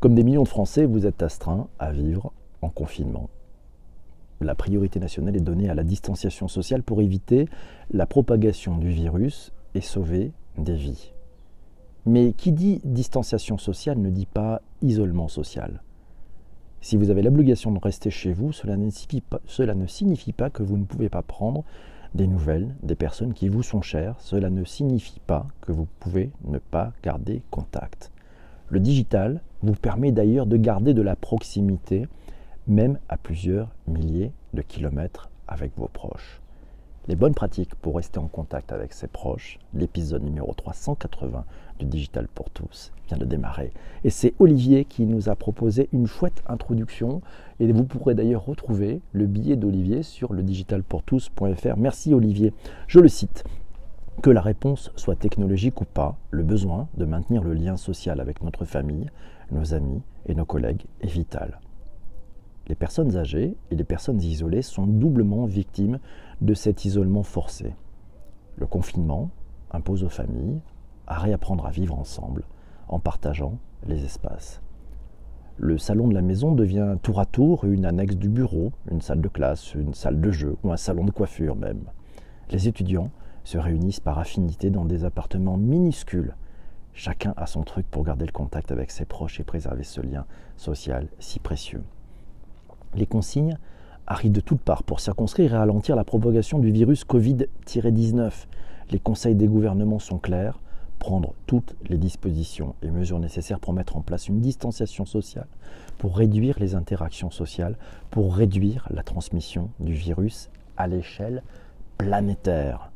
Comme des millions de Français, vous êtes astreints à vivre en confinement. La priorité nationale est donnée à la distanciation sociale pour éviter la propagation du virus et sauver des vies. Mais qui dit distanciation sociale ne dit pas isolement social. Si vous avez l'obligation de rester chez vous, cela ne, signifie pas, que vous ne pouvez pas prendre des nouvelles des personnes qui vous sont chères. Cela ne signifie pas que vous pouvez ne pas garder contact. Le digital vous permet d'ailleurs de garder de la proximité, même à plusieurs milliers de kilomètres avec vos proches. Les bonnes pratiques pour rester en contact avec ses proches, l'épisode numéro 380 du Digital pour tous vient de démarrer. Et c'est Olivier qui nous a proposé une chouette introduction. Et vous pourrez d'ailleurs retrouver le billet d'Olivier sur le digitalpourtous.fr. Merci Olivier. Je le cite. Que la réponse soit technologique ou pas, le besoin de maintenir le lien social avec notre famille, nos amis et nos collègues est vital. Les personnes âgées et les personnes isolées sont doublement victimes de cet isolement forcé. Le confinement impose aux familles à réapprendre à vivre ensemble en partageant les espaces. Le salon de la maison devient tour à tour une annexe du bureau, une salle de classe, une salle de jeu ou un salon de coiffure même. Les étudiants se réunissent par affinité dans des appartements minuscules. Chacun a son truc pour garder le contact avec ses proches et préserver ce lien social si précieux. Les consignes arrivent de toutes parts pour circonscrire et ralentir la propagation du virus Covid-19. Les conseils des gouvernements sont clairs, prendre toutes les dispositions et mesures nécessaires pour mettre en place une distanciation sociale, pour réduire les interactions sociales, pour réduire la transmission du virus à l'échelle planétaire.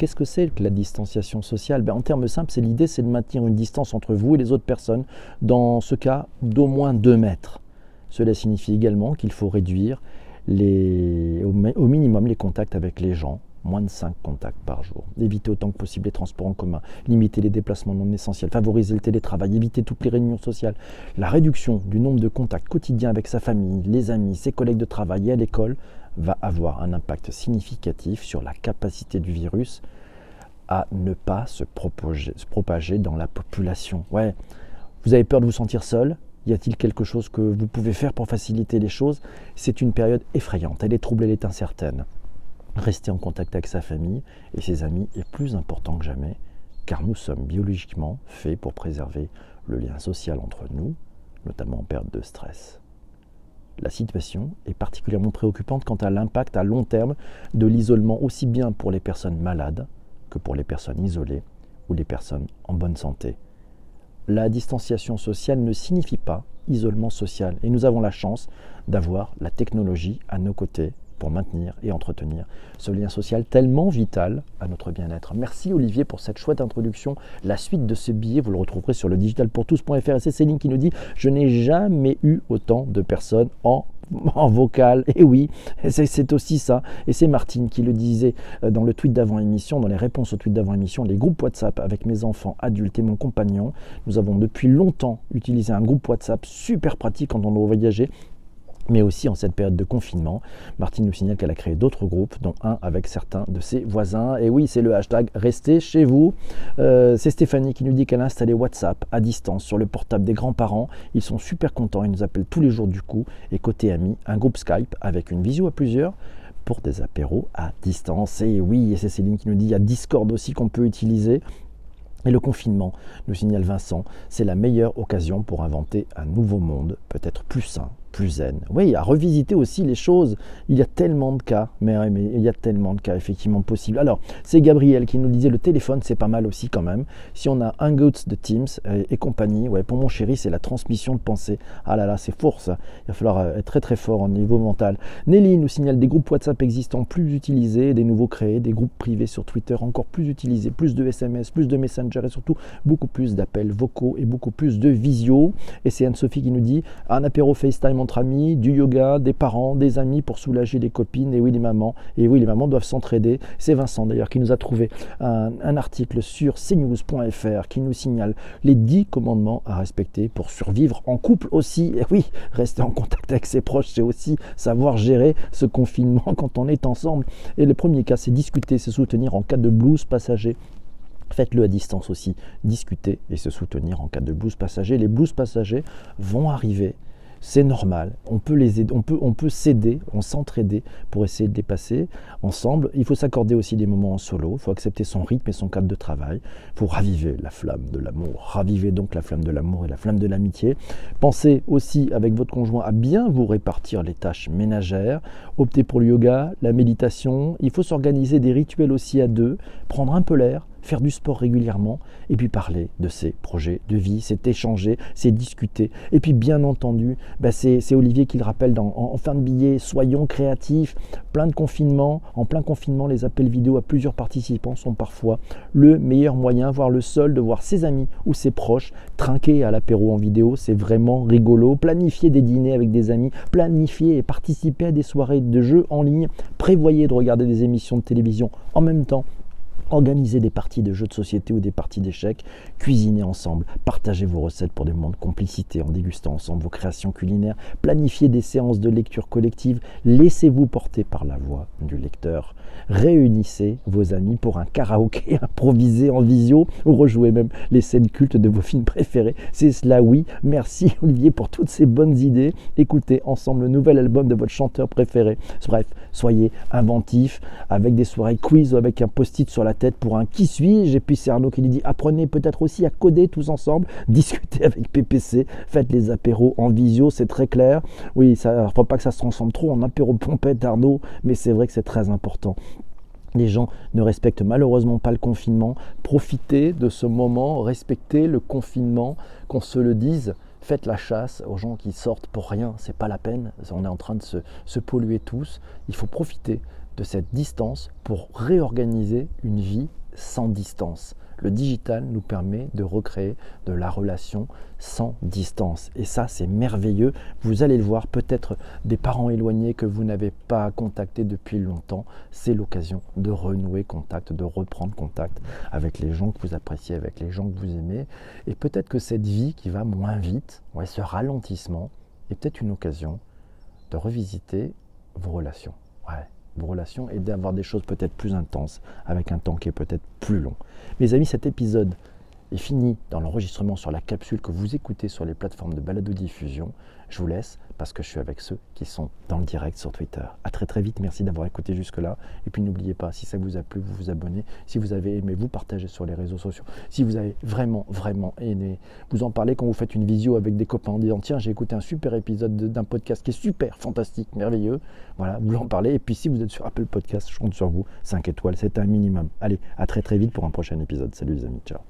Qu'est-ce que c'est que la distanciation sociale? Ben, En termes simples, c'est l'idée, c'est de maintenir une distance entre vous et les autres personnes, dans ce cas d'au moins 2 mètres. Cela signifie également qu'il faut réduire au, minimum les contacts avec les gens, moins de 5 contacts par jour. Éviter autant que possible les transports en commun, limiter les déplacements non essentiels, favoriser le télétravail, éviter toutes les réunions sociales. La réduction du nombre de contacts quotidiens avec sa famille, les amis, ses collègues de travail et à l'école va avoir un impact significatif sur la capacité du virus à ne pas se propager, dans la population. Ouais, vous avez peur de vous sentir seul? Y a-t-il quelque chose que vous pouvez faire pour faciliter les choses? C'est une période effrayante, elle est troublée, elle est incertaine. Rester en contact avec sa famille et ses amis est plus important que jamais, car nous sommes biologiquement faits pour préserver le lien social entre nous, notamment en période de stress. La situation est particulièrement préoccupante quant à l'impact à long terme de l'isolement aussi bien pour les personnes malades que pour les personnes isolées ou les personnes en bonne santé la distanciation sociale ne signifie pas isolement social. Et nous avons la chance d'avoir la technologie à nos côtés pour maintenir et entretenir ce lien social tellement vital à notre bien-être. Merci Olivier pour cette chouette introduction. La suite de ce billet, vous le retrouverez sur le digitalpourtous.fr. Et c'est Céline qui nous dit Je n'ai jamais eu autant de personnes en en vocal. Et oui, c'est aussi ça. Et c'est Martine qui le disait euh, dans le tweet d'avant-émission, dans les réponses au tweet d'avant-émission, les groupes WhatsApp avec mes enfants adultes et mon compagnon. Nous avons depuis longtemps utilisé un groupe WhatsApp super pratique quand on doit voyager mais aussi en cette période de confinement. Martine nous signale qu'elle a créé d'autres groupes, dont un avec certains de ses voisins. Et oui, c'est le hashtag Restez chez vous. Euh, c'est Stéphanie qui nous dit qu'elle a installé WhatsApp à distance sur le portable des grands-parents. Ils sont super contents, ils nous appellent tous les jours du coup. Et côté amis, un groupe Skype avec une visio à plusieurs pour des apéros à distance. Et oui, et c'est Céline qui nous dit qu'il y a Discord aussi qu'on peut utiliser. Et le confinement, nous signale Vincent, c'est la meilleure occasion pour inventer un nouveau monde, peut-être plus sain, plus zen. Oui, à revisiter aussi les choses. Il y a tellement de cas, mais, il y a tellement de cas effectivement possibles. Alors, c'est Gabriel qui nous disait le téléphone, c'est pas mal aussi quand même. Si on a un Hangouts de Teams et, compagnie, ouais, pour mon chéri, c'est la transmission de pensée. Ah là là, c'est fort ça. Il va falloir euh, être très très fort au niveau mental. Nelly nous signale des groupes WhatsApp existants plus utilisés, des nouveaux créés, des groupes privés sur Twitter encore plus utilisés, plus de SMS, plus de Messenger et surtout beaucoup plus d'appels vocaux et beaucoup plus de visio. Et c'est Anne-Sophie qui nous dit un apéro FaceTime entre amis, du yoga, des parents, des amis pour soulager les copines. Et oui, les mamans. Et oui, les mamans doivent s'entraider. C'est Vincent d'ailleurs qui nous a trouvé un, article sur cnews.fr qui nous signale les 10 commandements à respecter pour survivre en couple aussi. Et oui, rester en contact avec ses proches, c'est aussi savoir gérer ce confinement quand on est ensemble. Et le premier cas, c'est discuter, se soutenir en cas de blues passager Faites-le à distance aussi, discuter et se soutenir en cas de blues passagers. Les blues passagers vont arriver c'est normal. On peut les aider, on peut, s'aider, on s'entraider pour essayer de les passer ensemble. Il faut s'accorder aussi des moments en solo. Il faut accepter son rythme et son cadre de travail pour raviver la flamme de l'amour. Raviver donc la flamme de l'amour et la flamme de l'amitié. Pensez aussi avec votre conjoint à bien vous répartir les tâches ménagères. Optez pour le yoga, la méditation. Il faut s'organiser des rituels aussi à deux, prendre un peu l'air, faire du sport régulièrement et puis parler de ses projets de vie, c'est échanger, c'est discuter. Et puis bien entendu, bah, c'est Olivier qui le rappelle dans, en, fin de billet, soyons créatifs, plein de confinement, en plein confinement, les appels vidéo à plusieurs participants sont parfois le meilleur moyen, voire le seul, de voir ses amis ou ses proches trinquer à l'apéro en vidéo, c'est vraiment rigolo. Planifier des dîners avec des amis, planifier et participer à des soirées de jeux en ligne, prévoyez de regarder des émissions de télévision en même temps Organisez des parties de jeux de société ou des parties d'échecs, cuisinez ensemble, partagez vos recettes pour des moments de complicité en dégustant ensemble vos créations culinaires, planifiez des séances de lecture collective, laissez-vous porter par la voix du lecteur, réunissez vos amis pour un karaoké improvisé en visio ou rejouez même les scènes cultes de vos films préférés. C'est cela, oui. Merci Olivier pour toutes ces bonnes idées. Écoutez ensemble le nouvel album de votre chanteur préféré. Bref, soyez inventifs avec des soirées quiz ou avec un post-it sur la pour un qui suis-je? Et puis c'est Arnaud qui lui dit apprenez peut-être aussi à coder tous ensemble, discutez avec PPC, faites les apéros en visio, c'est très clair. Oui, ça ne faut pas que ça se transforme trop en apéro pompette Arnaud, mais c'est vrai que c'est très important. Les gens ne respectent malheureusement pas le confinement. Profitez de ce moment, respectez le confinement, qu'on se le dise. Faites la chasse aux gens qui sortent pour rien, c'est pas la peine. On est en train de se polluer tous. Il faut profiter cette distance pour réorganiser une vie sans distance. Le digital nous permet de recréer de la relation sans distance. Et ça, c'est merveilleux. Vous allez le voir, peut-être des parents éloignés que vous n'avez pas contactés depuis longtemps. C'est l'occasion de renouer contact, de reprendre contact avec les gens que vous appréciez, avec les gens que vous aimez. Et peut-être que cette vie qui va moins vite, ouais, ce ralentissement, est peut-être une occasion de revisiter vos relations. Ouais relations et d'avoir des choses peut-être plus intenses avec un temps qui est peut-être plus long. Mes amis, cet épisode est fini dans l'enregistrement sur la capsule que vous écoutez sur les plateformes de balado-diffusion. Je vous laisse parce que je suis avec ceux qui sont dans le direct sur Twitter. A très très vite, merci d'avoir écouté jusque-là. Et puis n'oubliez pas, si ça vous a plu, vous vous abonnez. Si vous avez aimé, vous partagez sur les réseaux sociaux. Si vous avez vraiment, vraiment aimé, vous en parlez quand vous faites une visio avec des copains en disant Tiens, j'ai écouté un super épisode d'un podcast qui est super, fantastique, merveilleux. Voilà, vous en parlez. Et puis si vous êtes sur Apple Podcast, je compte sur vous. 5 étoiles, c'est un minimum. Allez, à très très vite pour un prochain épisode. Salut les amis, ciao.